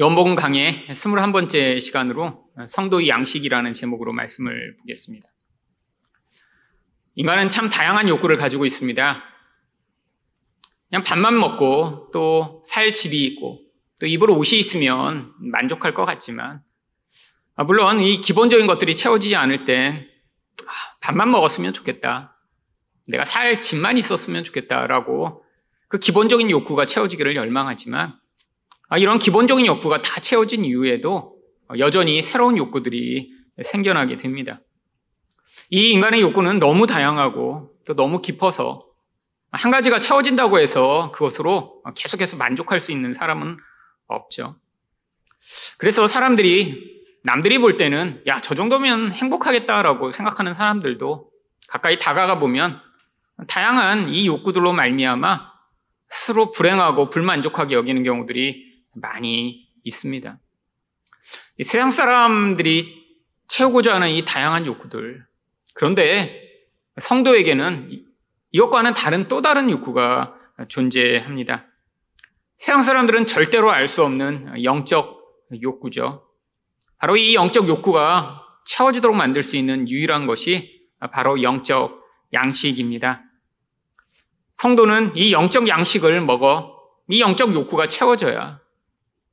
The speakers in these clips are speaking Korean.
연복음 강의 21번째 시간으로 성도의 양식이라는 제목으로 말씀을 보겠습니다. 인간은 참 다양한 욕구를 가지고 있습니다. 그냥 밥만 먹고 또 살 집이 있고 또 입으로 옷이 있으면 만족할 것 같지만 아, 물론 이 기본적인 것들이 채워지지 않을 땐 아, 밥만 먹었으면 좋겠다. 내가 살 집만 있었으면 좋겠다라고 그 기본적인 욕구가 채워지기를 열망하지만 아, 이런 기본적인 욕구가 다 채워진 이후에도 여전히 새로운 욕구들이 생겨나게 됩니다. 이 인간의 욕구는 너무 다양하고 또 너무 깊어서 한 가지가 채워진다고 해서 그것으로 계속해서 만족할 수 있는 사람은 없죠. 그래서 사람들이 남들이 볼 때는 야, 저 정도면 행복하겠다라고 생각하는 사람들도 가까이 다가가 보면 다양한 이 욕구들로 말미암아 스스로 불행하고 불만족하게 여기는 경우들이 많이 있습니다. 세상 사람들이 채우고자 하는 이 다양한 욕구들. 그런데 성도에게는 이것과는 다른 또 다른 욕구가 존재합니다. 세상 사람들은 절대로 알 수 없는 영적 욕구죠. 바로 이 영적 욕구가 채워지도록 만들 수 있는 유일한 것이 바로 영적 양식입니다. 성도는 이 영적 양식을 먹어 이 영적 욕구가 채워져야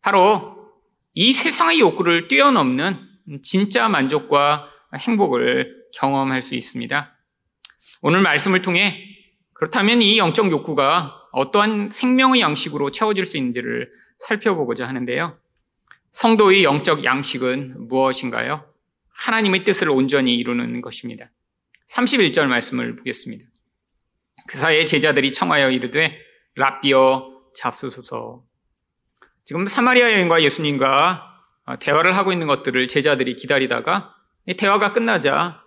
바로 이 세상의 욕구를 뛰어넘는 진짜 만족과 행복을 경험할 수 있습니다. 오늘 말씀을 통해 그렇다면 이 영적 욕구가 어떠한 생명의 양식으로 채워질 수 있는지를 살펴보고자 하는데요. 성도의 영적 양식은 무엇인가요? 하나님의 뜻을 온전히 이루는 것입니다. 31절 말씀을 보겠습니다. 그 사이에 제자들이 청하여 이르되 랍비어 잡수소서 지금 사마리아 여인과 예수님과 어, 대화를 하고 있는 것들을 제자들이 기다리다가 대화가 끝나자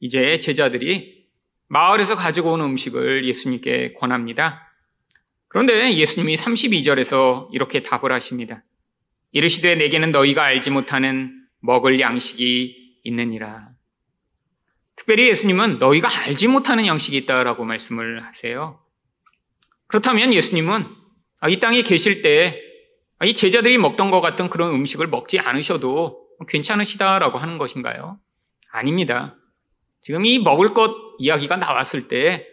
이제 제자들이 마을에서 가지고 온 음식을 예수님께 권합니다. 그런데 예수님이 32절에서 이렇게 답을 하십니다. 이르시되 내게는 너희가 알지 못하는 먹을 양식이 있느니라. 특별히 예수님은 너희가 알지 못하는 양식이 있다라고 말씀을 하세요. 그렇다면 예수님은 이 땅에 계실 때아, 이 제자들이 먹던 것 같은 그런 음식을 먹지 않으셔도 괜찮으시다라고 하는 것인가요? 아닙니다. 지금 이 먹을 것 이야기가 나왔을 때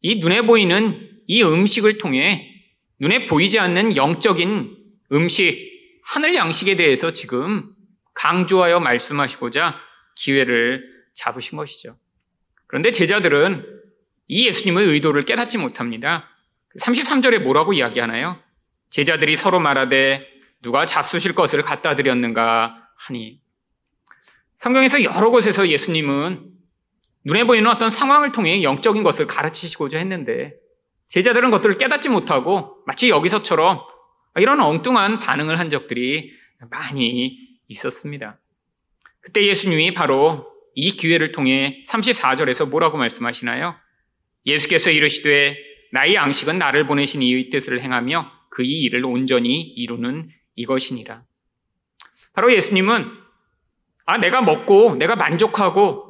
이 눈에 보이는 이 음식을 통해 눈에 보이지 않는 영적인 음식, 하늘 양식에 대해서 지금 강조하여 말씀하시고자 기회를 잡으신 것이죠. 그런데 제자들은 이 예수님의 의도를 깨닫지 못합니다. 33절에 뭐라고 이야기하나요? 제자들이 서로 말하되 누가 잡수실 것을 갖다 드렸는가 하니 성경에서 여러 곳에서 예수님은 눈에 보이는 어떤 상황을 통해 영적인 것을 가르치시고자 했는데 제자들은 것들을 깨닫지 못하고 마치 여기서처럼 이런 엉뚱한 반응을 한 적들이 많이 있었습니다. 그때 예수님이 바로 이 기회를 통해 34절에서 뭐라고 말씀하시나요? 예수께서 이르시되 나의 양식은 나를 보내신 이의 뜻을 행하며 그의 일을 온전히 이루는 이것이니라. 바로 예수님은 아 내가 먹고 내가 만족하고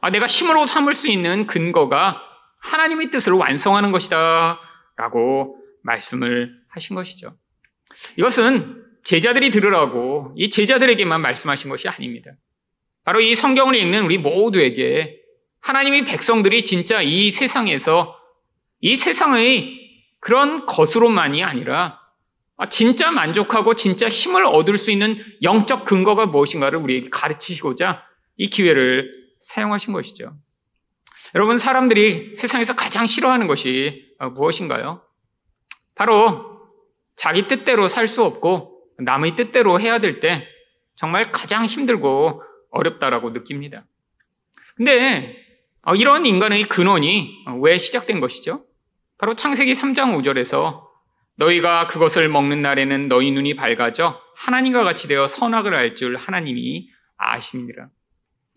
아 내가 힘으로 삼을 수 있는 근거가 하나님의 뜻을 완성하는 것이다라고 말씀을 하신 것이죠. 이것은 제자들이 들으라고 이 제자들에게만 말씀하신 것이 아닙니다. 바로 이 성경을 읽는 우리 모두에게 하나님의 백성들이 진짜 이 세상에서 이 세상의 그런 것으로만이 아니라 아, 진짜 만족하고 진짜 힘을 얻을 수 있는 영적 근거가 무엇인가를 우리에게 가르치시고자 이 기회를 사용하신 것이죠. 여러분, 사람들이 세상에서 가장 싫어하는 것이 아, 무엇인가요? 바로 자기 뜻대로 살 수 없고 남의 뜻대로 해야 될 때 정말 가장 힘들고 어렵다라고 느낍니다. 근데 어, 이런 인간의 근원이 왜 시작된 것이죠? 바로 창세기 3장 5절에서 너희가 그것을 먹는 날에는 너희 눈이 밝아져 하나님과 같이 되어 선악을 알 줄 하나님이 아십니다.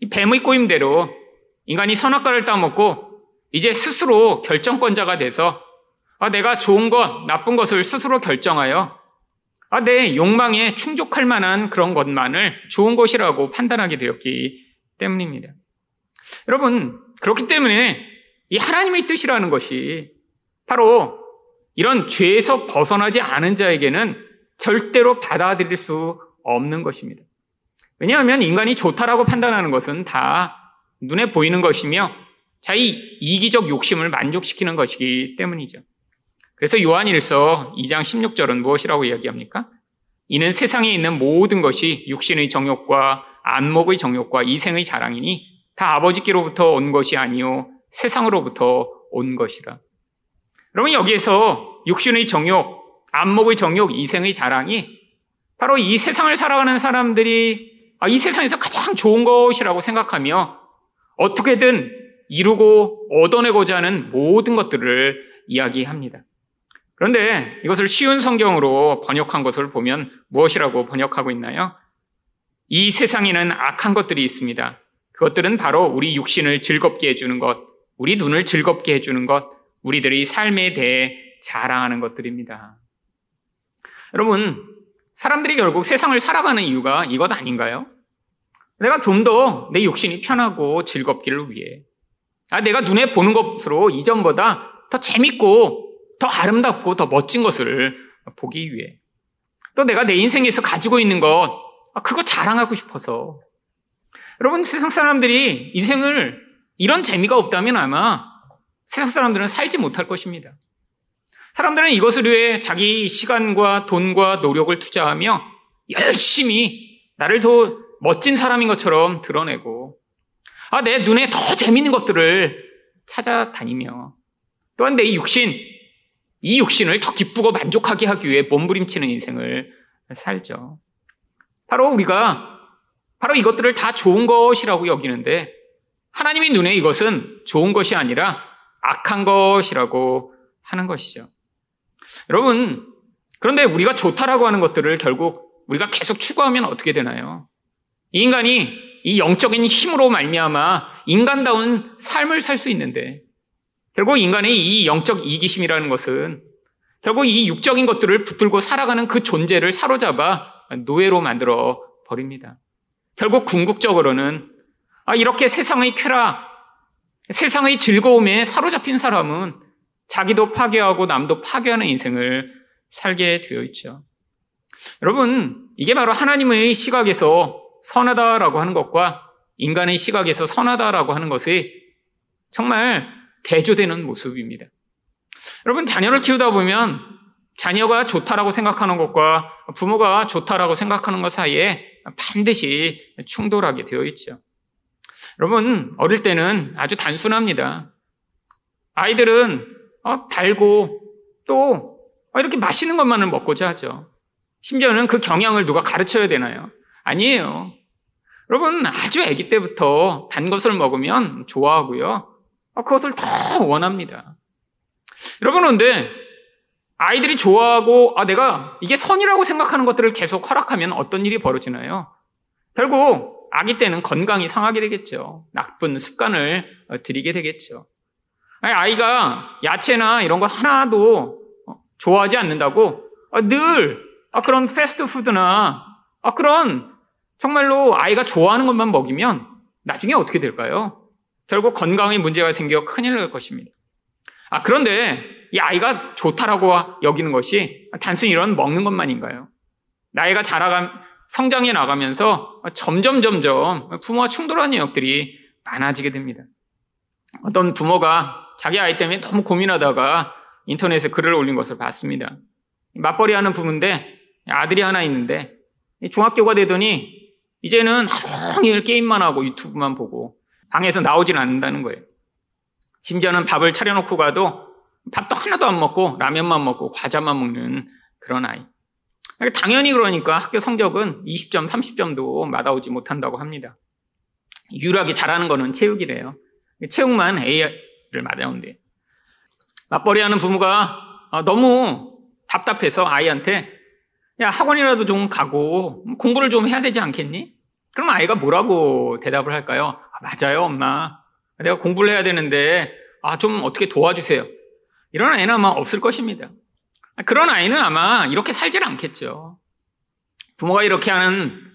이 뱀의 꼬임대로 인간이 선악과를 따먹고 이제 스스로 결정권자가 돼서 아, 내가 좋은 것, 나쁜 것을 스스로 결정하여 아, 내 욕망에 충족할 만한 그런 것만을 좋은 것이라고 판단하게 되었기 때문입니다. 여러분, 그렇기 때문에 이 하나님의 뜻이라는 것이 바로 이런 죄에서 벗어나지 않은 자에게는 절대로 받아들일 수 없는 것입니다. 왜냐하면 인간이 좋다라고 판단하는 것은 다 눈에 보이는 것이며 자기 이기적 욕심을 만족시키는 것이기 때문이죠. 그래서 요한일서 2장 16절은 무엇이라고 이야기합니까? 이는 세상에 있는 모든 것이 육신의 정욕과 안목의 정욕과 이생의 자랑이니 다 아버지께로부터 온 것이 아니요 세상으로부터 온 것이라. 여러분 여기에서 육신의 정욕, 안목의 정욕, 이생의 자랑이 바로 이 세상을 살아가는 사람들이 아, 이 세상에서 가장 좋은 것이라고 생각하며 어떻게든 이루고 얻어내고자 하는 모든 것들을 이야기합니다. 그런데 이것을 쉬운 성경으로 번역한 것을 보면 무엇이라고 번역하고 있나요? 이 세상에는 악한 것들이 있습니다. 그것들은 바로 우리 육신을 즐겁게 해주는 것, 우리 눈을 즐겁게 해주는 것, 우리들의 삶에 대해 자랑하는 것들입니다. 여러분, 사람들이 결국 세상을 살아가는 이유가 이것 아닌가요? 내가 좀 더내 욕심이 편하고 즐겁기를 위해. 아, 내가 눈에 보는 것으로 이전보다 더 재밌고 더 아름답고 더 멋진 것을 보기 위해. 또 내가 내 인생에서 가지고 있는 것, 아, 그거 자랑하고 싶어서. 여러분, 세상 사람들이 인생을 이런 재미가 없다면 아마 세상 사람들은 살지 못할 것입니다. 사람들은 이것을 위해 자기 시간과 돈과 노력을 투자하며 열심히 나를 더 멋진 사람인 것처럼 드러내고, 아, 내 눈에 더 재밌는 것들을 찾아다니며, 또한 내 육신, 이 육신을 더 기쁘고 만족하게 하기 위해 몸부림치는 인생을 살죠. 바로 우리가 바로 이것들을 다 좋은 것이라고 여기는데 하나님의 눈에 이것은 좋은 것이 아니라 악한 것이라고 하는 것이죠. 여러분, 그런데 우리가 좋다라고 하는 것들을 결국 우리가 계속 추구하면 어떻게 되나요? 이 인간이 이 영적인 힘으로 말미암아 인간다운 삶을 살 수 있는데 결국 인간의 이 영적 이기심이라는 것은 결국 이 육적인 것들을 붙들고 살아가는 그 존재를 사로잡아 노예로 만들어 버립니다. 결국 궁극적으로는 아, 이렇게 세상의 쾌락, 세상의 즐거움에 사로잡힌 사람은 자기도 파괴하고 남도 파괴하는 인생을 살게 되어 있죠. 여러분, 이게 바로 하나님의 시각에서 선하다라고 하는 것과 인간의 시각에서 선하다라고 하는 것이 정말 대조되는 모습입니다. 여러분, 자녀를 키우다 보면 자녀가 좋다라고 생각하는 것과 부모가 좋다라고 생각하는 것 사이에 반드시 충돌하게 되어 있죠. 여러분, 어릴 때는 아주 단순합니다. 아이들은 어, 달고 또 어, 이렇게 맛있는 것만을 먹고자 하죠. 심지어는 그 경향을 누가 가르쳐야 되나요? 아니에요. 여러분, 아주 아기 때부터 단 것을 먹으면 좋아하고요. 어, 그것을 더 원합니다. 여러분, 그런데 아이들이 좋아하고, 아, 내가 이게 선이라고 생각하는 것들을 계속 허락하면 어떤 일이 벌어지나요? 결국, 아기 때는 건강이 상하게 되겠죠. 나쁜 습관을 어, 들이게 되겠죠. 아이가 야채나 이런 거 하나도 어, 좋아하지 않는다고 아, 늘 아, 그런 패스트푸드나 그런 정말로 아이가 좋아하는 것만 먹이면 나중에 어떻게 될까요? 결국 건강에 문제가 생겨 큰일 날 것입니다. 아, 그런데 이 아이가 좋다라고 여기는 것이 단순히 이런 먹는 것만인가요? 나이가 자라가, 성장해 나가면서 점점, 점점 부모와 충돌하는 영역들이 많아지게 됩니다. 어떤 부모가 자기 아이 때문에 너무 고민하다가 인터넷에 글을 올린 것을 봤습니다. 맞벌이 하는 부부인데 아들이 하나 있는데 중학교가 되더니 이제는 하루 종일 게임만 하고 유튜브만 보고 방에서 나오질 않는다는 거예요. 심지어는 밥을 차려놓고 가도 밥도 하나도 안 먹고 라면만 먹고 과자만 먹는 그런 아이. 당연히 그러니까 학교 성적은 20점, 30점도 맞아오지 못한다고 합니다. 유일하게 잘하는 거는 체육이래요. 체육만 A를 맞아온대. 맞벌이 하는 부모가 너무 답답해서 아이한테 야, 학원이라도 좀 가고 공부를 좀 해야 되지 않겠니? 그럼 아이가 뭐라고 대답을 할까요? 아, 맞아요, 엄마. 내가 공부를 해야 되는데, 아, 좀 어떻게 도와주세요. 이런 아이는 아마 없을 것입니다. 그런 아이는 아마 이렇게 살질 않겠죠. 부모가 이렇게 하는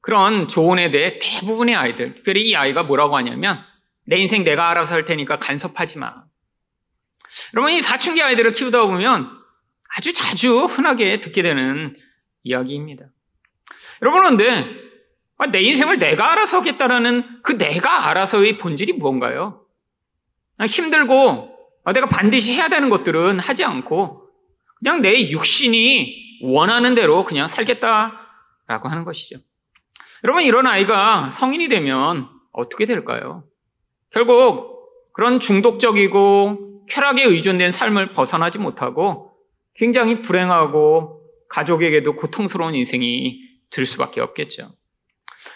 그런 조언에 대해 대부분의 아이들, 특별히 이 아이가 뭐라고 하냐면, 내 인생 내가 알아서 할 테니까 간섭하지 마. 여러분, 이 사춘기 아이들을 키우다 보면 아주 자주 흔하게 듣게 되는 이야기입니다. 여러분, 그런데 아, 내 인생을 내가 알아서 하겠다라는 그 내가 알아서의 본질이 무언가요? 아, 힘들고 아, 내가 반드시 해야 되는 것들은 하지 않고 그냥 내 육신이 원하는 대로 그냥 살겠다라고 하는 것이죠. 여러분, 이런 아이가 성인이 되면 어떻게 될까요? 결국 그런 중독적이고 쾌락에 의존된 삶을 벗어나지 못하고 굉장히 불행하고 가족에게도 고통스러운 인생이 들 수밖에 없겠죠.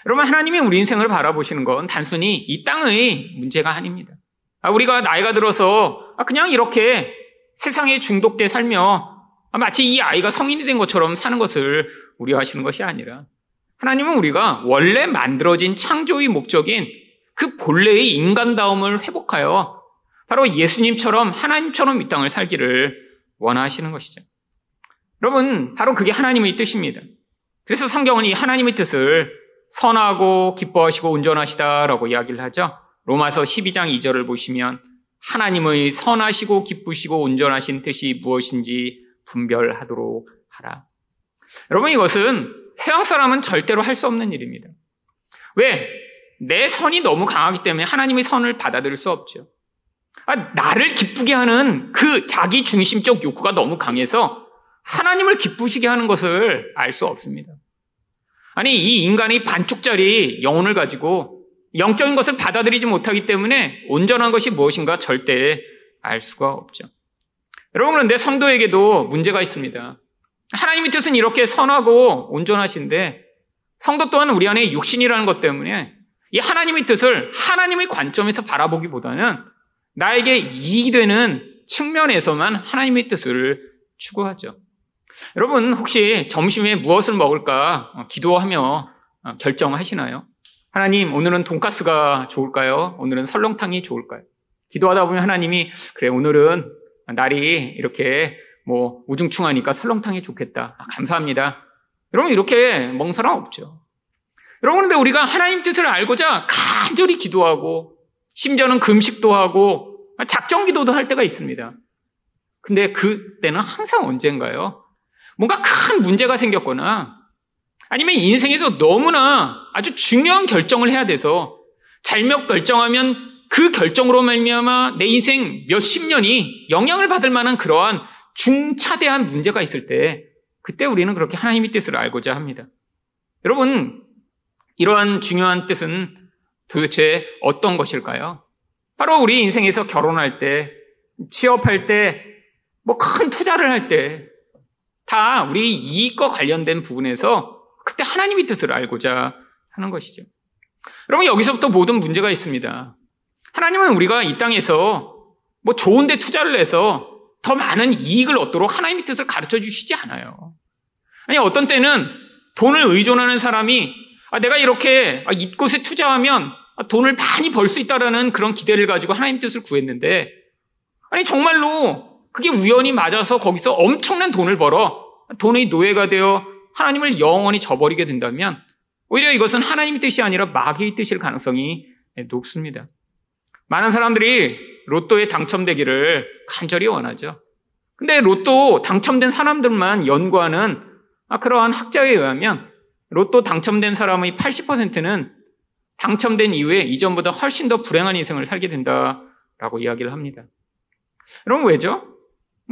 여러분, 하나님이 우리 인생을 바라보시는 건 단순히 이 땅의 문제가 아닙니다. 아, 우리가 나이가 들어서 아, 그냥 이렇게 세상에 중독돼 살며 아, 마치 이 아이가 성인이 된 것처럼 사는 것을 우려하시는 것이 아니라 하나님은 우리가 원래 만들어진 창조의 목적인 그 본래의 인간다움을 회복하여 바로 예수님처럼 하나님처럼 이 땅을 살기를 원하시는 것이죠. 여러분, 바로 그게 하나님의 뜻입니다. 그래서 성경은 이 하나님의 뜻을 선하고 기뻐하시고 온전하시다라고 이야기를 하죠. 로마서 12장 2절을 보시면 하나님의 선하시고 기쁘시고 온전하신 뜻이 무엇인지 분별하도록 하라. 여러분 이것은 세상 사람은 절대로 할 수 없는 일입니다. 왜? 내 선이 너무 강하기 때문에 하나님의 선을 받아들일 수 없죠. 아, 나를 기쁘게 하는 그 자기 중심적 욕구가 너무 강해서 하나님을 기쁘시게 하는 것을 알 수 없습니다. 아니, 이 인간이 반쪽짜리 영혼을 가지고 영적인 것을 받아들이지 못하기 때문에 온전한 것이 무엇인가 절대 알 수가 없죠. 여러분, 그런데 성도에게도 문제가 있습니다. 하나님의 뜻은 이렇게 선하고 온전하신데 성도 또한 우리 안에 육신이라는 것 때문에 이 하나님의 뜻을 하나님의 관점에서 바라보기보다는 나에게 이익이 되는 측면에서만 하나님의 뜻을 추구하죠. 여러분 혹시 점심에 무엇을 먹을까 어, 기도하며 어, 결정하시나요? 하나님 오늘은 돈가스가 좋을까요? 오늘은 설렁탕이 좋을까요? 기도하다 보면 하나님이 그래 오늘은 날이 이렇게 뭐 우중충하니까 설렁탕이 좋겠다. 아, 감사합니다. 여러분 이렇게 멍 사람 없죠. 여러분 근데 우리가 하나님 뜻을 알고자 간절히 기도하고 심지어는 금식도 하고 작정 기도도 할 때가 있습니다. 근데 그때는 항상 언젠가요? 뭔가 큰 문제가 생겼거나 아니면 인생에서 너무나 아주 중요한 결정을 해야 돼서 잘못 결정하면 그 결정으로 말미암아 내 인생 몇십 년이 영향을 받을 만한 그러한 중차대한 문제가 있을 때 그때 우리는 그렇게 하나님의 뜻을 알고자 합니다. 여러분 이러한 중요한 뜻은 도대체 어떤 것일까요? 바로 우리 인생에서 결혼할 때, 취업할 때, 뭐 큰 투자를 할 때 다 우리 이익과 관련된 부분에서 그때 하나님의 뜻을 알고자 하는 것이죠. 여러분, 여기서부터 모든 문제가 있습니다. 하나님은 우리가 이 땅에서 뭐 좋은데 투자를 해서 더 많은 이익을 얻도록 하나님의 뜻을 가르쳐 주시지 않아요. 아니, 어떤 때는 돈을 의존하는 사람이 아, 내가 이렇게 아, 이곳에 투자하면 돈을 많이 벌 수 있다라는 그런 기대를 가지고 하나님 뜻을 구했는데 아니 정말로 그게 우연히 맞아서 거기서 엄청난 돈을 벌어 돈의 노예가 되어 하나님을 영원히 저버리게 된다면 오히려 이것은 하나님의 뜻이 아니라 마귀의 뜻일 가능성이 높습니다. 많은 사람들이 로또에 당첨되기를 간절히 원하죠. 근데 로또 당첨된 사람들만 연구하는 그러한 학자에 의하면 로또 당첨된 사람의 80%는 당첨된 이후에 이전보다 훨씬 더 불행한 인생을 살게 된다라고 이야기를 합니다. 여러분 왜죠?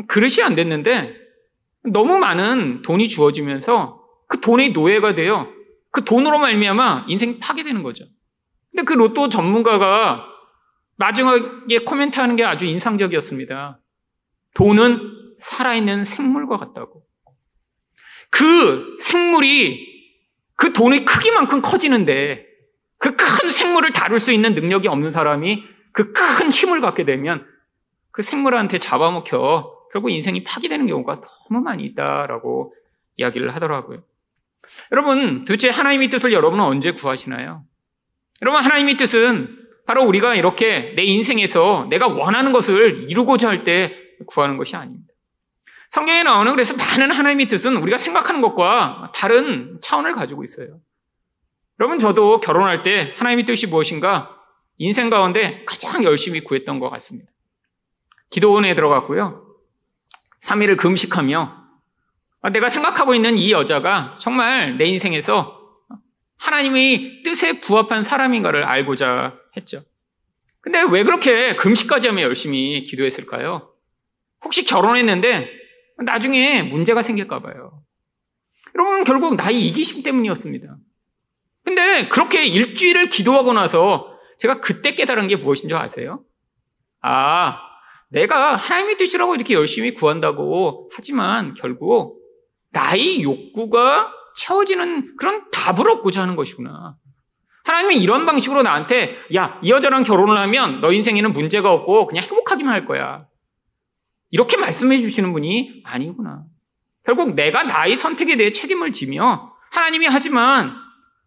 그릇이 안 됐는데 너무 많은 돈이 주어지면서 그 돈의 노예가 되어 그 돈으로 말미암아 인생이 파괴되는 거죠. 근데 그 로또 전문가가 마지막에 코멘트하는 게 아주 인상적이었습니다. 돈은 살아있는 생물과 같다고. 그 생물이 그 돈의 크기만큼 커지는데 그 큰 생물을 다룰 수 있는 능력이 없는 사람이 그 큰 힘을 갖게 되면 그 생물한테 잡아먹혀 결국 인생이 파괴되는 경우가 너무 많이 있다라고 이야기를 하더라고요. 여러분, 도대체 하나님의 뜻을 여러분은 언제 구하시나요? 여러분, 하나님의 뜻은 바로 우리가 이렇게 내 인생에서 내가 원하는 것을 이루고자 할 때 구하는 것이 아닙니다. 성경에 나오는 그래서 많은 하나님의 뜻은 우리가 생각하는 것과 다른 차원을 가지고 있어요. 여러분, 저도 결혼할 때 하나님의 뜻이 무엇인가 인생 가운데 가장 열심히 구했던 것 같습니다. 기도원에 들어갔고요. 3일을 금식하며 아, 내가 생각하고 있는 이 여자가 정말 내 인생에서 하나님의 뜻에 부합한 사람인가를 알고자 했죠. 근데 왜 그렇게 금식까지 하며 열심히 기도했을까요? 혹시 결혼했는데 나중에 문제가 생길까 봐요. 여러분 결국 나이 이기심 때문이었습니다. 근데 그렇게 일주일을 기도하고 나서 제가 그때 깨달은 게 무엇인 줄 아세요? 아, 내가 하나님의 뜻이라고 이렇게 열심히 구한다고 하지만 결국 나의 욕구가 채워지는 그런 답을 얻고자 하는 것이구나. 하나님이 이런 방식으로 나한테 야, 이 여자랑 결혼을 하면 너 인생에는 문제가 없고 그냥 행복하기만 할 거야. 이렇게 말씀해 주시는 분이 아니구나. 결국 내가 나의 선택에 대해 책임을 지며 하나님이 하지만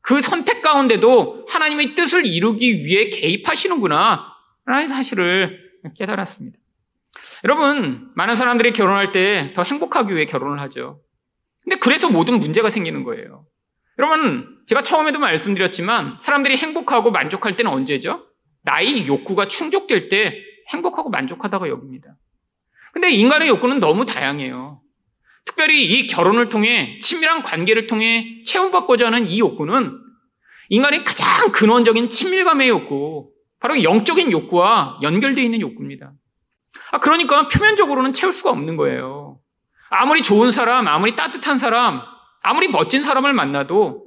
그 선택 가운데도 하나님의 뜻을 이루기 위해 개입하시는구나. 라는 사실을 깨달았습니다. 여러분, 많은 사람들이 결혼할 때 더 행복하기 위해 결혼을 하죠. 근데 그래서 모든 문제가 생기는 거예요. 여러분, 제가 처음에도 말씀드렸지만 사람들이 행복하고 만족할 때는 언제죠? 나의 욕구가 충족될 때 행복하고 만족하다가 여깁니다. 근데 인간의 욕구는 너무 다양해요. 특별히 이 결혼을 통해 친밀한 관계를 통해 채움받고자 하는 이 욕구는 인간의 가장 근원적인 친밀감의 욕구, 바로 영적인 욕구와 연결되어 있는 욕구입니다. 아, 그러니까 표면적으로는 채울 수가 없는 거예요. 아무리 좋은 사람, 아무리 따뜻한 사람, 아무리 멋진 사람을 만나도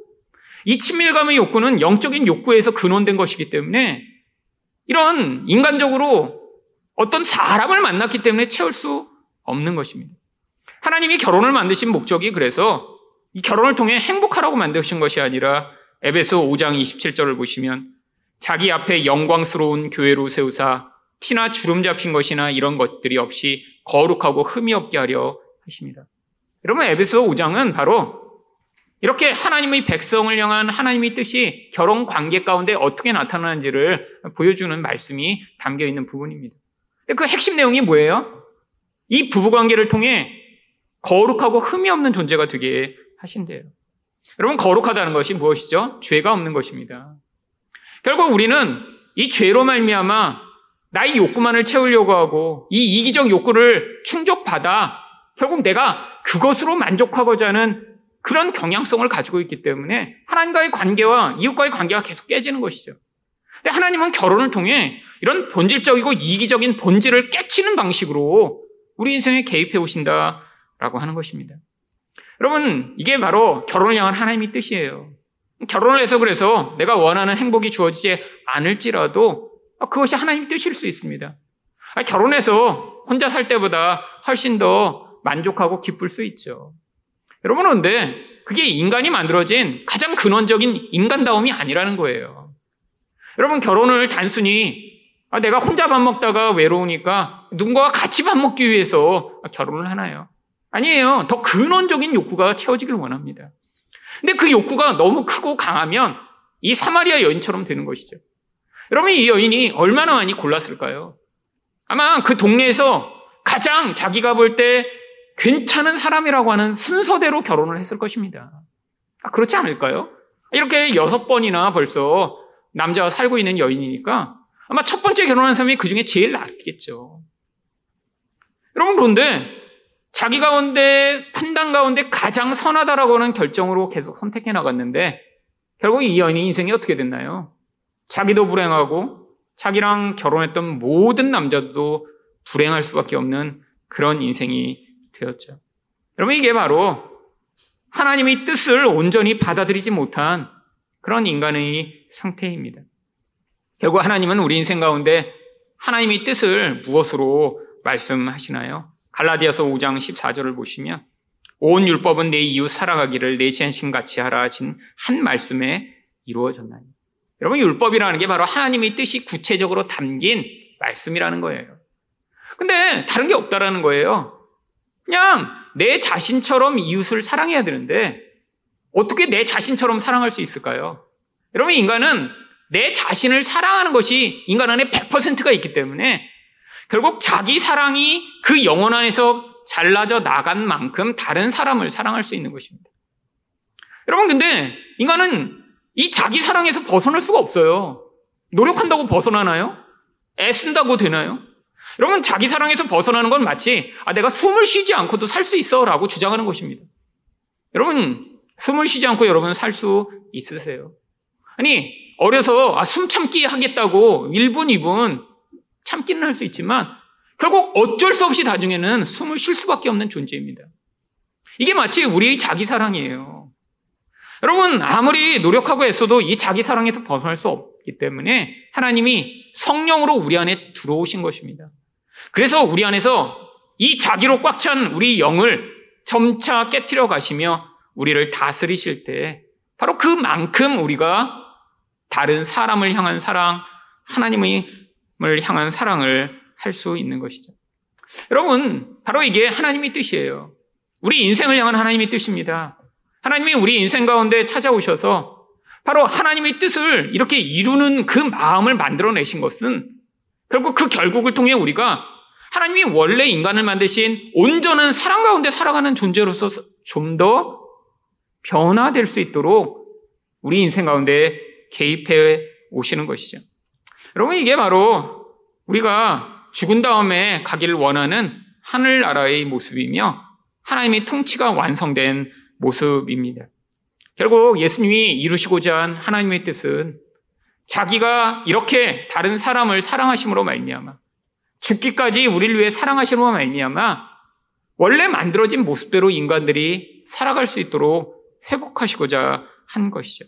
이 친밀감의 욕구는 영적인 욕구에서 근원된 것이기 때문에 이런 인간적으로 어떤 사람을 만났기 때문에 채울 수 없는 것입니다. 하나님이 결혼을 만드신 목적이 그래서 이 결혼을 통해 행복하라고 만드신 것이 아니라 에베소 5장 27절을 보시면 자기 앞에 영광스러운 교회로 세우사 티나 주름 잡힌 것이나 이런 것들이 없이 거룩하고 흠이 없게 하려 하십니다. 여러분 에베소 5장은 바로 이렇게 하나님의 백성을 향한 하나님의 뜻이 결혼 관계 가운데 어떻게 나타나는지를 보여주는 말씀이 담겨 있는 부분입니다. 그 핵심 내용이 뭐예요? 이 부부 관계를 통해 거룩하고 흠이 없는 존재가 되게 하신대요. 여러분, 거룩하다는 것이 무엇이죠? 죄가 없는 것입니다. 결국 우리는 이 죄로 말미암아 나의 욕구만을 채우려고 하고 이 이기적 욕구를 충족받아 결국 내가 그것으로 만족하고자 하는 그런 경향성을 가지고 있기 때문에 하나님과의 관계와 이웃과의 관계가 계속 깨지는 것이죠. 근데 하나님은 결혼을 통해 이런 본질적이고 이기적인 본질을 깨치는 방식으로 우리 인생에 개입해 오신다라고 하는 것입니다. 여러분, 이게 바로 결혼을 향한 하나님의 뜻이에요. 결혼을 해서 그래서 내가 원하는 행복이 주어지지 않을지라도 그것이 하나님의 뜻일 수 있습니다. 결혼해서 혼자 살 때보다 훨씬 더 만족하고 기쁠 수 있죠. 여러분, 그런데 그게 인간이 만들어진 가장 근원적인 인간다움이 아니라는 거예요. 여러분, 결혼을 단순히 아, 내가 혼자 밥 먹다가 외로우니까 누군가와 같이 밥 먹기 위해서 결혼을 하나요? 아니에요. 더 근원적인 욕구가 채워지길 원합니다. 근데 그 욕구가 너무 크고 강하면 이 사마리아 여인처럼 되는 것이죠. 여러분, 이 여인이 얼마나 많이 골랐을까요? 아마 그 동네에서 가장 자기가 볼 때 괜찮은 사람이라고 하는 순서대로 결혼을 했을 것입니다. 아, 그렇지 않을까요? 이렇게 여섯 번이나 벌써 남자와 살고 있는 여인이니까 아마 첫 번째 결혼한 사람이 그 중에 제일 낫겠죠. 여러분, 그런데 자기 가운데, 판단 가운데 가장 선하다라고 하는 결정으로 계속 선택해 나갔는데 결국 이 여인이 인생이 어떻게 됐나요? 자기도 불행하고 자기랑 결혼했던 모든 남자도 불행할 수밖에 없는 그런 인생이 되었죠. 여러분, 이게 바로 하나님의 뜻을 온전히 받아들이지 못한 그런 인간의 상태입니다. 결국 하나님은 우리 인생 가운데 하나님의 뜻을 무엇으로 말씀하시나요? 갈라디아서 5장 14절을 보시면 온 율법은 내 이웃 사랑하기를 내 자신같이 하라 하신 한 말씀에 이루어졌나니. 여러분 율법이라는 게 바로 하나님의 뜻이 구체적으로 담긴 말씀이라는 거예요. 근데 다른 게 없다라는 거예요. 그냥 내 자신처럼 이웃을 사랑해야 되는데 어떻게 내 자신처럼 사랑할 수 있을까요? 여러분 인간은 내 자신을 사랑하는 것이 인간 안에 100%가 있기 때문에 결국 자기 사랑이 그 영혼 안에서 잘라져 나간 만큼 다른 사람을 사랑할 수 있는 것입니다. 여러분, 근데 인간은 이 자기 사랑에서 벗어날 수가 없어요. 노력한다고 벗어나나요? 애쓴다고 되나요? 여러분, 자기 사랑에서 벗어나는 건 마치, 아, 내가 숨을 쉬지 않고도 살 수 있어. 라고 주장하는 것입니다. 여러분, 숨을 쉬지 않고 여러분 살 수 있으세요? 아니, 어려서, 아, 숨 참기 하겠다고 1분, 2분 참기는 할 수 있지만, 결국 어쩔 수 없이 나중에는 숨을 쉴 수밖에 없는 존재입니다. 이게 마치 우리의 자기 사랑이에요. 여러분, 아무리 노력하고 애써도 이 자기 사랑에서 벗어날 수 없기 때문에 하나님이 성령으로 우리 안에 들어오신 것입니다. 그래서 우리 안에서 이 자기로 꽉 찬 우리 영을 점차 깨뜨려 가시며 우리를 다스리실 때 바로 그만큼 우리가 다른 사람을 향한 사랑, 하나님을 향한 사랑을 할 수 있는 것이죠. 여러분, 바로 이게 하나님의 뜻이에요. 우리 인생을 향한 하나님의 뜻입니다. 하나님이 우리 인생 가운데 찾아오셔서 바로 하나님의 뜻을 이렇게 이루는 그 마음을 만들어내신 것은 결국 그 결국을 통해 우리가 하나님이 원래 인간을 만드신 온전한 사랑 가운데 살아가는 존재로서 좀 더 변화될 수 있도록 우리 인생 가운데 개입해 오시는 것이죠. 여러분, 이게 바로 우리가 죽은 다음에 가기를 원하는 하늘나라의 모습이며 하나님의 통치가 완성된 모습입니다. 결국 예수님이 이루시고자 한 하나님의 뜻은 자기가 이렇게 다른 사람을 사랑하심으로 말미암아 죽기까지 우리를 위해 사랑하심으로 말미암아 원래 만들어진 모습대로 인간들이 살아갈 수 있도록 회복하시고자 한 것이죠.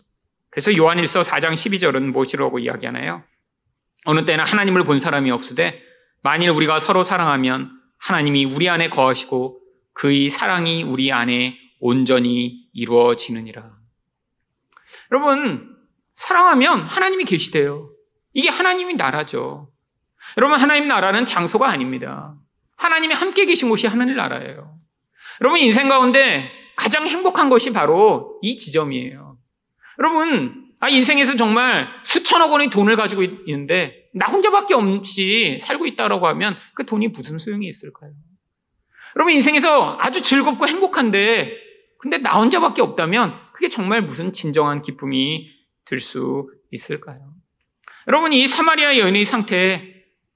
그래서 요한일서 4장 12절은 무엇이라고 이야기하나요? 어느 때나 하나님을 본 사람이 없으되 만일 우리가 서로 사랑하면 하나님이 우리 안에 거하시고 그의 사랑이 우리 안에 온전히 이루어지느니라. 여러분, 사랑하면 하나님이 계시대요. 이게 하나님이 나라죠. 여러분, 하나님 나라는 장소가 아닙니다. 하나님이 함께 계신 곳이 하나님 나라예요. 여러분, 인생 가운데 가장 행복한 것이 바로 이 지점이에요. 여러분, 아, 인생에서 정말 수천억 원의 돈을 가지고 있는데, 나 혼자밖에 없이 살고 있다라고 하면 그 돈이 무슨 소용이 있을까요? 여러분, 인생에서 아주 즐겁고 행복한데, 근데 나 혼자밖에 없다면 그게 정말 무슨 진정한 기쁨이 들 수 있을까요? 여러분, 이 사마리아 여인의 상태,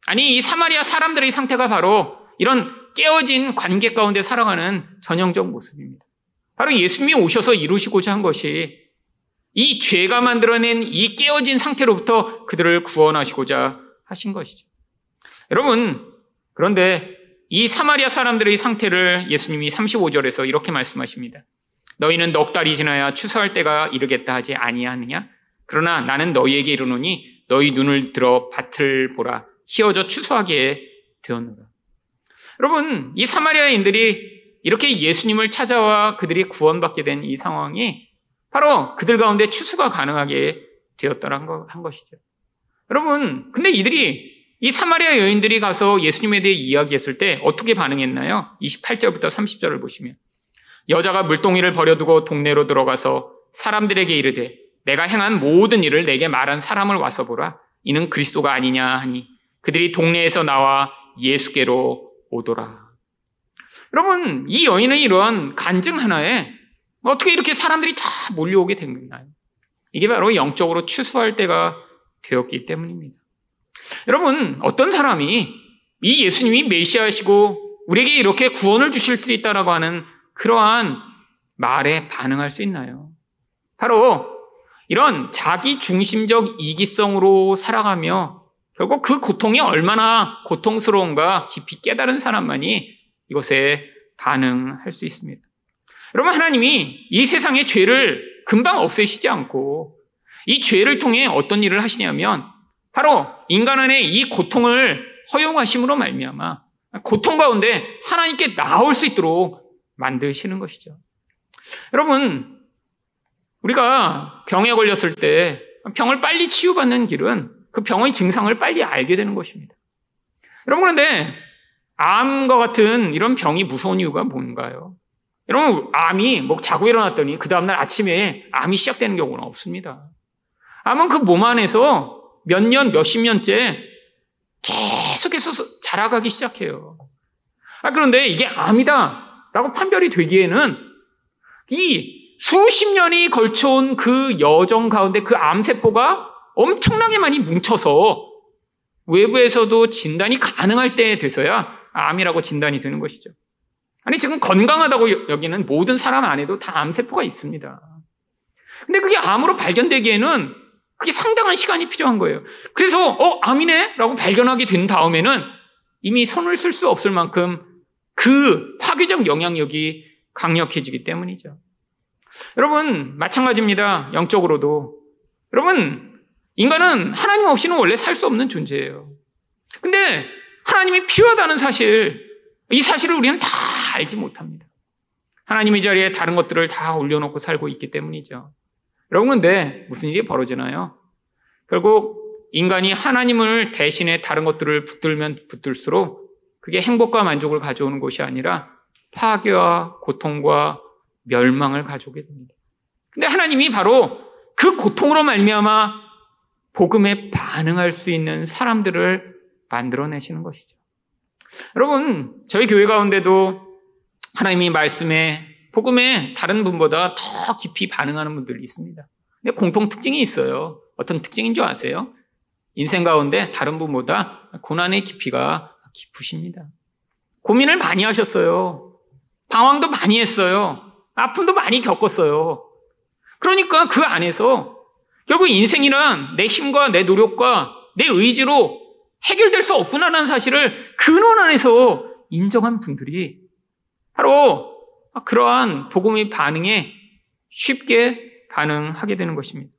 아니, 이 사마리아 사람들의 상태가 바로 이런 깨어진 관계 가운데 살아가는 전형적 모습입니다. 바로 예수님이 오셔서 이루시고자 한 것이 이 죄가 만들어낸 이 깨어진 상태로부터 그들을 구원하시고자 하신 것이죠. 여러분, 그런데 이 사마리아 사람들의 상태를 예수님이 35절에서 이렇게 말씀하십니다. 너희는 넉 달이 지나야 추수할 때가 이르겠다 하지 아니하느냐? 그러나 나는 너희에게 이르노니 너희 눈을 들어 밭을 보라. 희어져 추수하게 되었노라. 여러분, 이 사마리아인들이 이렇게 예수님을 찾아와 그들이 구원받게 된 이 상황이 바로 그들 가운데 추수가 가능하게 되었다는 한 것이죠. 여러분, 근데 이들이 이 사마리아 여인들이 가서 예수님에 대해 이야기했을 때 어떻게 반응했나요? 28절부터 30절을 보시면 여자가 물동이를 버려두고 동네로 들어가서 사람들에게 이르되 내가 행한 모든 일을 내게 말한 사람을 와서 보라. 이는 그리스도가 아니냐 하니 그들이 동네에서 나와 예수께로 오더라. 여러분, 이 여인의 이러한 간증 하나에 어떻게 이렇게 사람들이 다 몰려오게 된 건가요? 이게 바로 영적으로 추수할 때가 되었기 때문입니다. 여러분, 어떤 사람이 이 예수님이 메시아시고 우리에게 이렇게 구원을 주실 수 있다라고 하는 그러한 말에 반응할 수 있나요? 바로 이런 자기 중심적 이기성으로 살아가며 결국 그 고통이 얼마나 고통스러운가 깊이 깨달은 사람만이 이것에 반응할 수 있습니다. 여러분, 하나님이 이 세상의 죄를 금방 없애시지 않고 이 죄를 통해 어떤 일을 하시냐면 바로 인간 안에 이 고통을 허용하심으로 말미암아 고통 가운데 하나님께 나올 수 있도록 만드시는 것이죠. 여러분, 우리가 병에 걸렸을 때 병을 빨리 치유받는 길은 그 병의 증상을 빨리 알게 되는 것입니다. 여러분, 그런데 암과 같은 이런 병이 무서운 이유가 뭔가요? 여러분, 암이 뭐 자고 일어났더니 그 다음날 아침에 암이 시작되는 경우는 없습니다. 암은 그 몸 안에서 몇 년, 몇십 년째 계속해서 자라가기 시작해요. 아, 그런데 이게 암이다 라고 판별이 되기에는 이 수십 년이 걸쳐온 그 여정 가운데 그 암세포가 엄청나게 많이 뭉쳐서 외부에서도 진단이 가능할 때 돼서야 암이라고 진단이 되는 것이죠. 아니, 지금 건강하다고 여기는 모든 사람 안에도 다 암세포가 있습니다. 근데 그게 암으로 발견되기에는 그게 상당한 시간이 필요한 거예요. 그래서, 어, 암이네? 라고 발견하게 된 다음에는 이미 손을 쓸 수 없을 만큼 그 파괴적 영향력이 강력해지기 때문이죠. 여러분, 마찬가지입니다. 영적으로도. 여러분, 인간은 하나님 없이는 원래 살 수 없는 존재예요. 근데 하나님이 필요하다는 사실, 이 사실을 우리는 다 알지 못합니다. 하나님의 자리에 다른 것들을 다 올려놓고 살고 있기 때문이죠. 여러분, 근데 무슨 일이 벌어지나요? 결국 인간이 하나님을 대신에 다른 것들을 붙들면 붙들수록 그게 행복과 만족을 가져오는 것이 아니라 파괴와 고통과 멸망을 가져오게 됩니다. 근데 하나님이 바로 그 고통으로 말미암아 복음에 반응할 수 있는 사람들을 만들어내시는 것이죠. 여러분, 저희 교회 가운데도 하나님이 말씀에 복음에 다른 분보다 더 깊이 반응하는 분들이 있습니다. 근데 공통 특징이 있어요. 어떤 특징인 줄 아세요? 인생 가운데 다른 분보다 고난의 깊이가 깊으십니다. 고민을 많이 하셨어요. 방황도 많이 했어요. 아픔도 많이 겪었어요. 그러니까 그 안에서 결국 인생이란 내 힘과 내 노력과 내 의지로 해결될 수 없구나라는 사실을 근원 안에서 인정한 분들이 바로 그러한 복음의 반응에 쉽게 반응하게 되는 것입니다.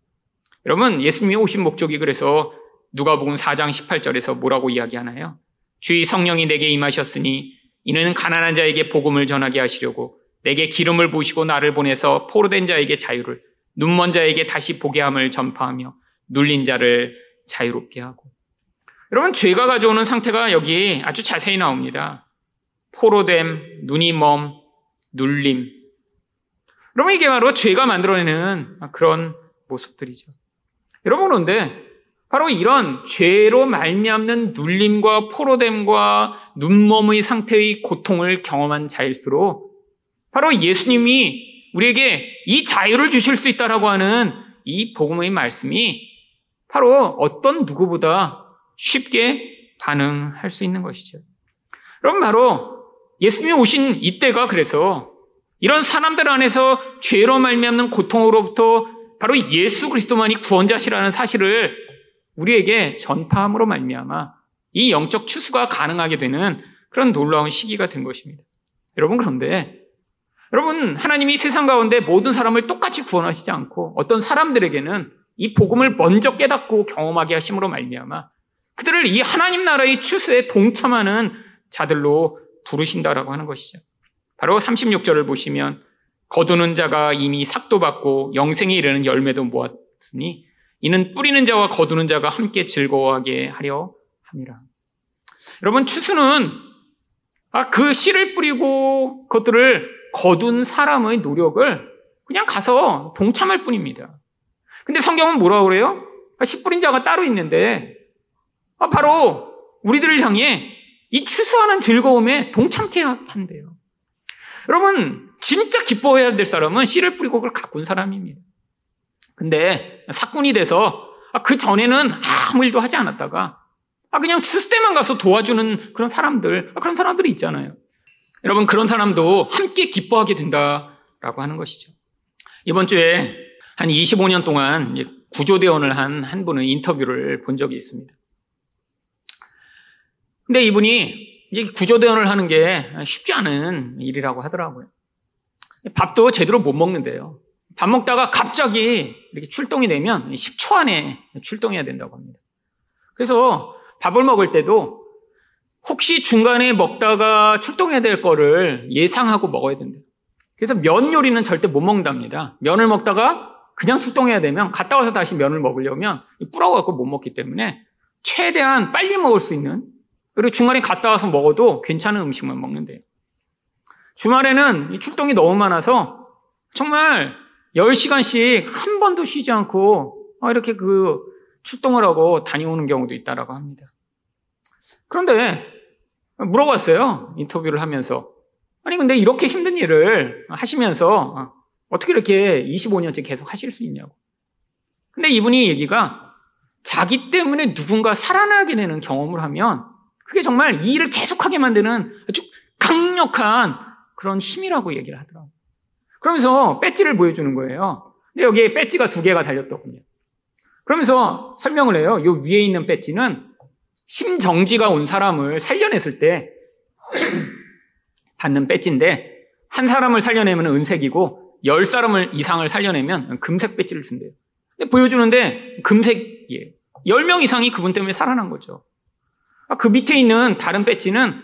여러분, 예수님이 오신 목적이 그래서 누가복음 4장 18절에서 뭐라고 이야기하나요? 주의 성령이 내게 임하셨으니 이는 가난한 자에게 복음을 전하게 하시려고 내게 기름을 부으시고 나를 보내서 포로된 자에게 자유를 눈먼 자에게 다시 보게 함을 전파하며 눌린 자를 자유롭게 하고 여러분 죄가 가져오는 상태가 여기 아주 자세히 나옵니다. 포로됨, 눈이 멈, 눌림. 여러분 이게 바로 죄가 만들어내는 그런 모습들이죠. 여러분 그런데 바로 이런 죄로 말미암는 눌림과 포로됨과 눈몸의 상태의 고통을 경험한 자일수록 바로 예수님이 우리에게 이 자유를 주실 수 있다라고 하는 이 복음의 말씀이 바로 어떤 누구보다 쉽게 반응할 수 있는 것이죠. 그럼 바로 예수님이 오신 이때가 그래서 이런 사람들 안에서 죄로 말미암는 고통으로부터 바로 예수 그리스도만이 구원자시라는 사실을 우리에게 전파함으로 말미암아 이 영적 추수가 가능하게 되는 그런 놀라운 시기가 된 것입니다. 여러분 그런데 여러분 하나님이 세상 가운데 모든 사람을 똑같이 구원하시지 않고 어떤 사람들에게는 이 복음을 먼저 깨닫고 경험하게 하심으로 말미암아 그들을 이 하나님 나라의 추수에 동참하는 자들로 부르신다라고 하는 것이죠. 바로 36절을 보시면 거두는 자가 이미 삭도 받고 영생에 이르는 열매도 모았으니 이는 뿌리는 자와 거두는 자가 함께 즐거워하게 하려 함이라. 여러분, 추수는 아, 그 씨를 뿌리고 그것들을 거둔 사람의 노력을 그냥 가서 동참할 뿐입니다. 근데 성경은 뭐라고 그래요? 아, 씨 뿌린 자가 따로 있는데, 아, 바로 우리들을 향해 이 추수하는 즐거움에 동참케 한대요. 여러분, 진짜 기뻐해야 될 사람은 씨를 뿌리고 그걸 가꾼 사람입니다. 근데 사건이 돼서 아, 그 전에는 아무 일도 하지 않았다가 아, 그냥 추수 때만 가서 도와주는 그런 사람들, 아, 그런 사람들이 있잖아요. 여러분, 그런 사람도 함께 기뻐하게 된다라고 하는 것이죠. 이번 주에 한 25년 동안 구조대원을 한 한 분의 인터뷰를 본 적이 있습니다. 근데 이분이 구조대원을 하는 게 쉽지 않은 일이라고 하더라고요. 밥도 제대로 못 먹는데요. 밥 먹다가 갑자기 이렇게 출동이 되면 10초 안에 출동해야 된다고 합니다. 그래서 밥을 먹을 때도 혹시 중간에 먹다가 출동해야 될 거를 예상하고 먹어야 된대요. 그래서 면 요리는 절대 못 먹는답니다. 면을 먹다가 그냥 출동해야 되면 갔다 와서 다시 면을 먹으려면 불어갖고 못 먹기 때문에 최대한 빨리 먹을 수 있는 그리고 중간에 갔다 와서 먹어도 괜찮은 음식만 먹는데요. 주말에는 출동이 너무 많아서 정말 10시간씩 한 번도 쉬지 않고 어, 이렇게 그 출동을 하고 다녀오는 경우도 있다라고 합니다. 그런데 물어봤어요. 인터뷰를 하면서. 아니, 근데 이렇게 힘든 일을 하시면서 어떻게 이렇게 25년째 계속 하실 수 있냐고. 근데 이분이 얘기가 자기 때문에 누군가 살아나게 되는 경험을 하면 그게 정말 이 일을 계속하게 만드는 아주 강력한 그런 힘이라고 얘기를 하더라고요. 그러면서 배지를 보여주는 거예요. 근데 여기에 배지가 두 개가 달렸더군요. 그러면서 설명을 해요. 요 위에 있는 배지는 심정지가 온 사람을 살려냈을 때 받는 배지인데 한 사람을 살려내면 은색이고 열 사람을 이상을 살려내면 금색 배지를 준대요. 근데 보여주는데 금색이에요. 열 명 이상이 그분 때문에 살아난 거죠. 아, 그 밑에 있는 다른 배지는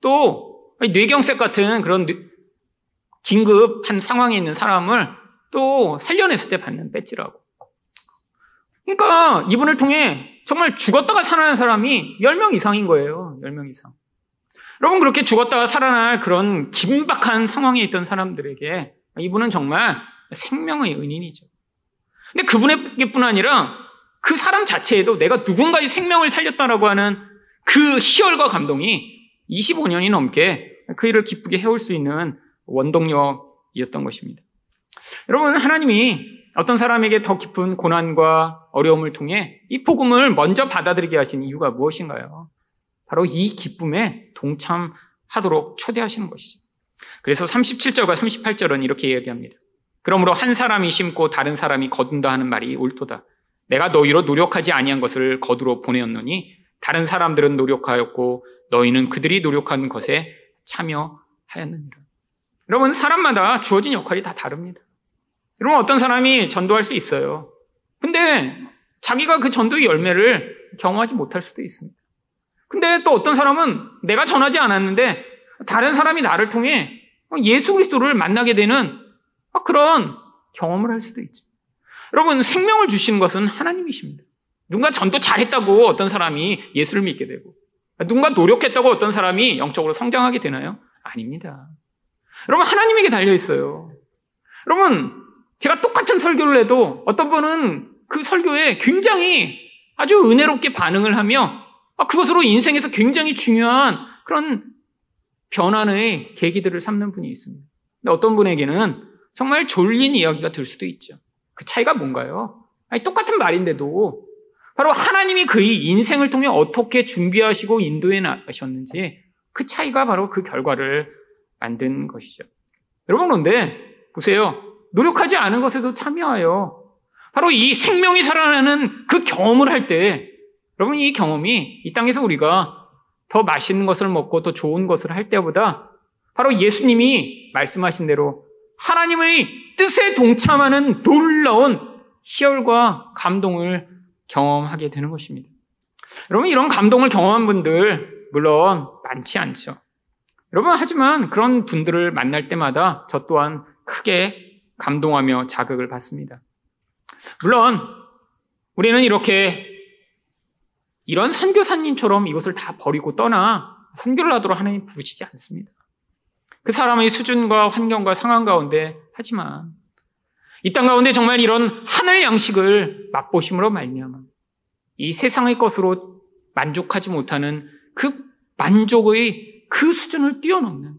또 뇌경색 같은 그런 긴급한 상황에 있는 사람을 또 살려냈을 때 받는 배지라고. 그러니까 이분을 통해 정말 죽었다가 살아난 사람이 10명 이상인 거예요. 10명 이상. 여러분 그렇게 죽었다가 살아날 그런 긴박한 상황에 있던 사람들에게 이분은 정말 생명의 은인이죠. 근데 그분에게뿐 아니라 그 사람 자체에도 내가 누군가의 생명을 살렸다라고 하는 그 희열과 감동이 25년이 넘게 그 일을 기쁘게 해올 수 있는 원동력이었던 것입니다. 여러분, 하나님이 어떤 사람에게 더 깊은 고난과 어려움을 통해 이 복음을 먼저 받아들이게 하신 이유가 무엇인가요? 바로 이 기쁨에 동참하도록 초대하시는 것이죠. 그래서 37절과 38절은 이렇게 이야기합니다. 그러므로 한 사람이 심고 다른 사람이 거둔다 하는 말이 옳도다. 내가 너희로 노력하지 아니한 것을 거두러 보내었노니 다른 사람들은 노력하였고 너희는 그들이 노력한 것에 참여하였느니라. 여러분 사람마다 주어진 역할이 다 다릅니다. 여러분 어떤 사람이 전도할 수 있어요. 근데 자기가 그 전도의 열매를 경험하지 못할 수도 있습니다. 근데 또 어떤 사람은 내가 전하지 않았는데 다른 사람이 나를 통해 예수 그리스도를 만나게 되는 그런 경험을 할 수도 있죠. 여러분 생명을 주시는 것은 하나님이십니다. 누가 전도 잘했다고 어떤 사람이 예수를 믿게 되고 누군가 노력했다고 어떤 사람이 영적으로 성장하게 되나요? 아닙니다. 여러분 하나님에게 달려 있어요. 여러분 제가 똑같은 설교를 해도 어떤 분은 그 설교에 굉장히 아주 은혜롭게 반응을 하며 아, 그것으로 인생에서 굉장히 중요한 그런 변환의 계기들을 삼는 분이 있습니다. 근데 어떤 분에게는 정말 졸린 이야기가 될 수도 있죠. 그 차이가 뭔가요? 아니, 똑같은 말인데도 바로 하나님이 그의 인생을 통해 어떻게 준비하시고 인도해 나가셨는지 그 차이가 바로 그 결과를 만든 것이죠. 여러분 그런데 보세요. 노력하지 않은 것에도 참여하여 바로 이 생명이 살아나는 그 경험을 할 때 여러분 이 경험이 이 땅에서 우리가 더 맛있는 것을 먹고 더 좋은 것을 할 때보다 바로 예수님이 말씀하신 대로 하나님의 뜻에 동참하는 놀라운 희열과 감동을 경험하게 되는 것입니다. 여러분 이런 감동을 경험한 분들 물론 많지 않죠. 여러분 하지만 그런 분들을 만날 때마다 저 또한 크게 감동하며 자극을 받습니다. 물론 우리는 이렇게 이런 선교사님처럼 이것을 다 버리고 떠나 선교를 하도록 하나님 부르시지 않습니다. 그 사람의 수준과 환경과 상황 가운데 하지만 이 땅 가운데 정말 이런 하늘 양식을 맛보심으로 말미암아 이 세상의 것으로 만족하지 못하는 그 만족의 그 수준을 뛰어넘는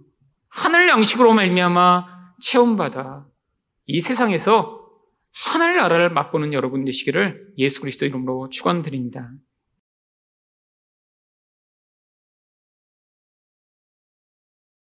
하늘 양식으로 말미암아 체험받아 이 세상에서 하늘 나라를 맛보는 여러분 되시기를 예수 그리스도 이름으로 축원드립니다.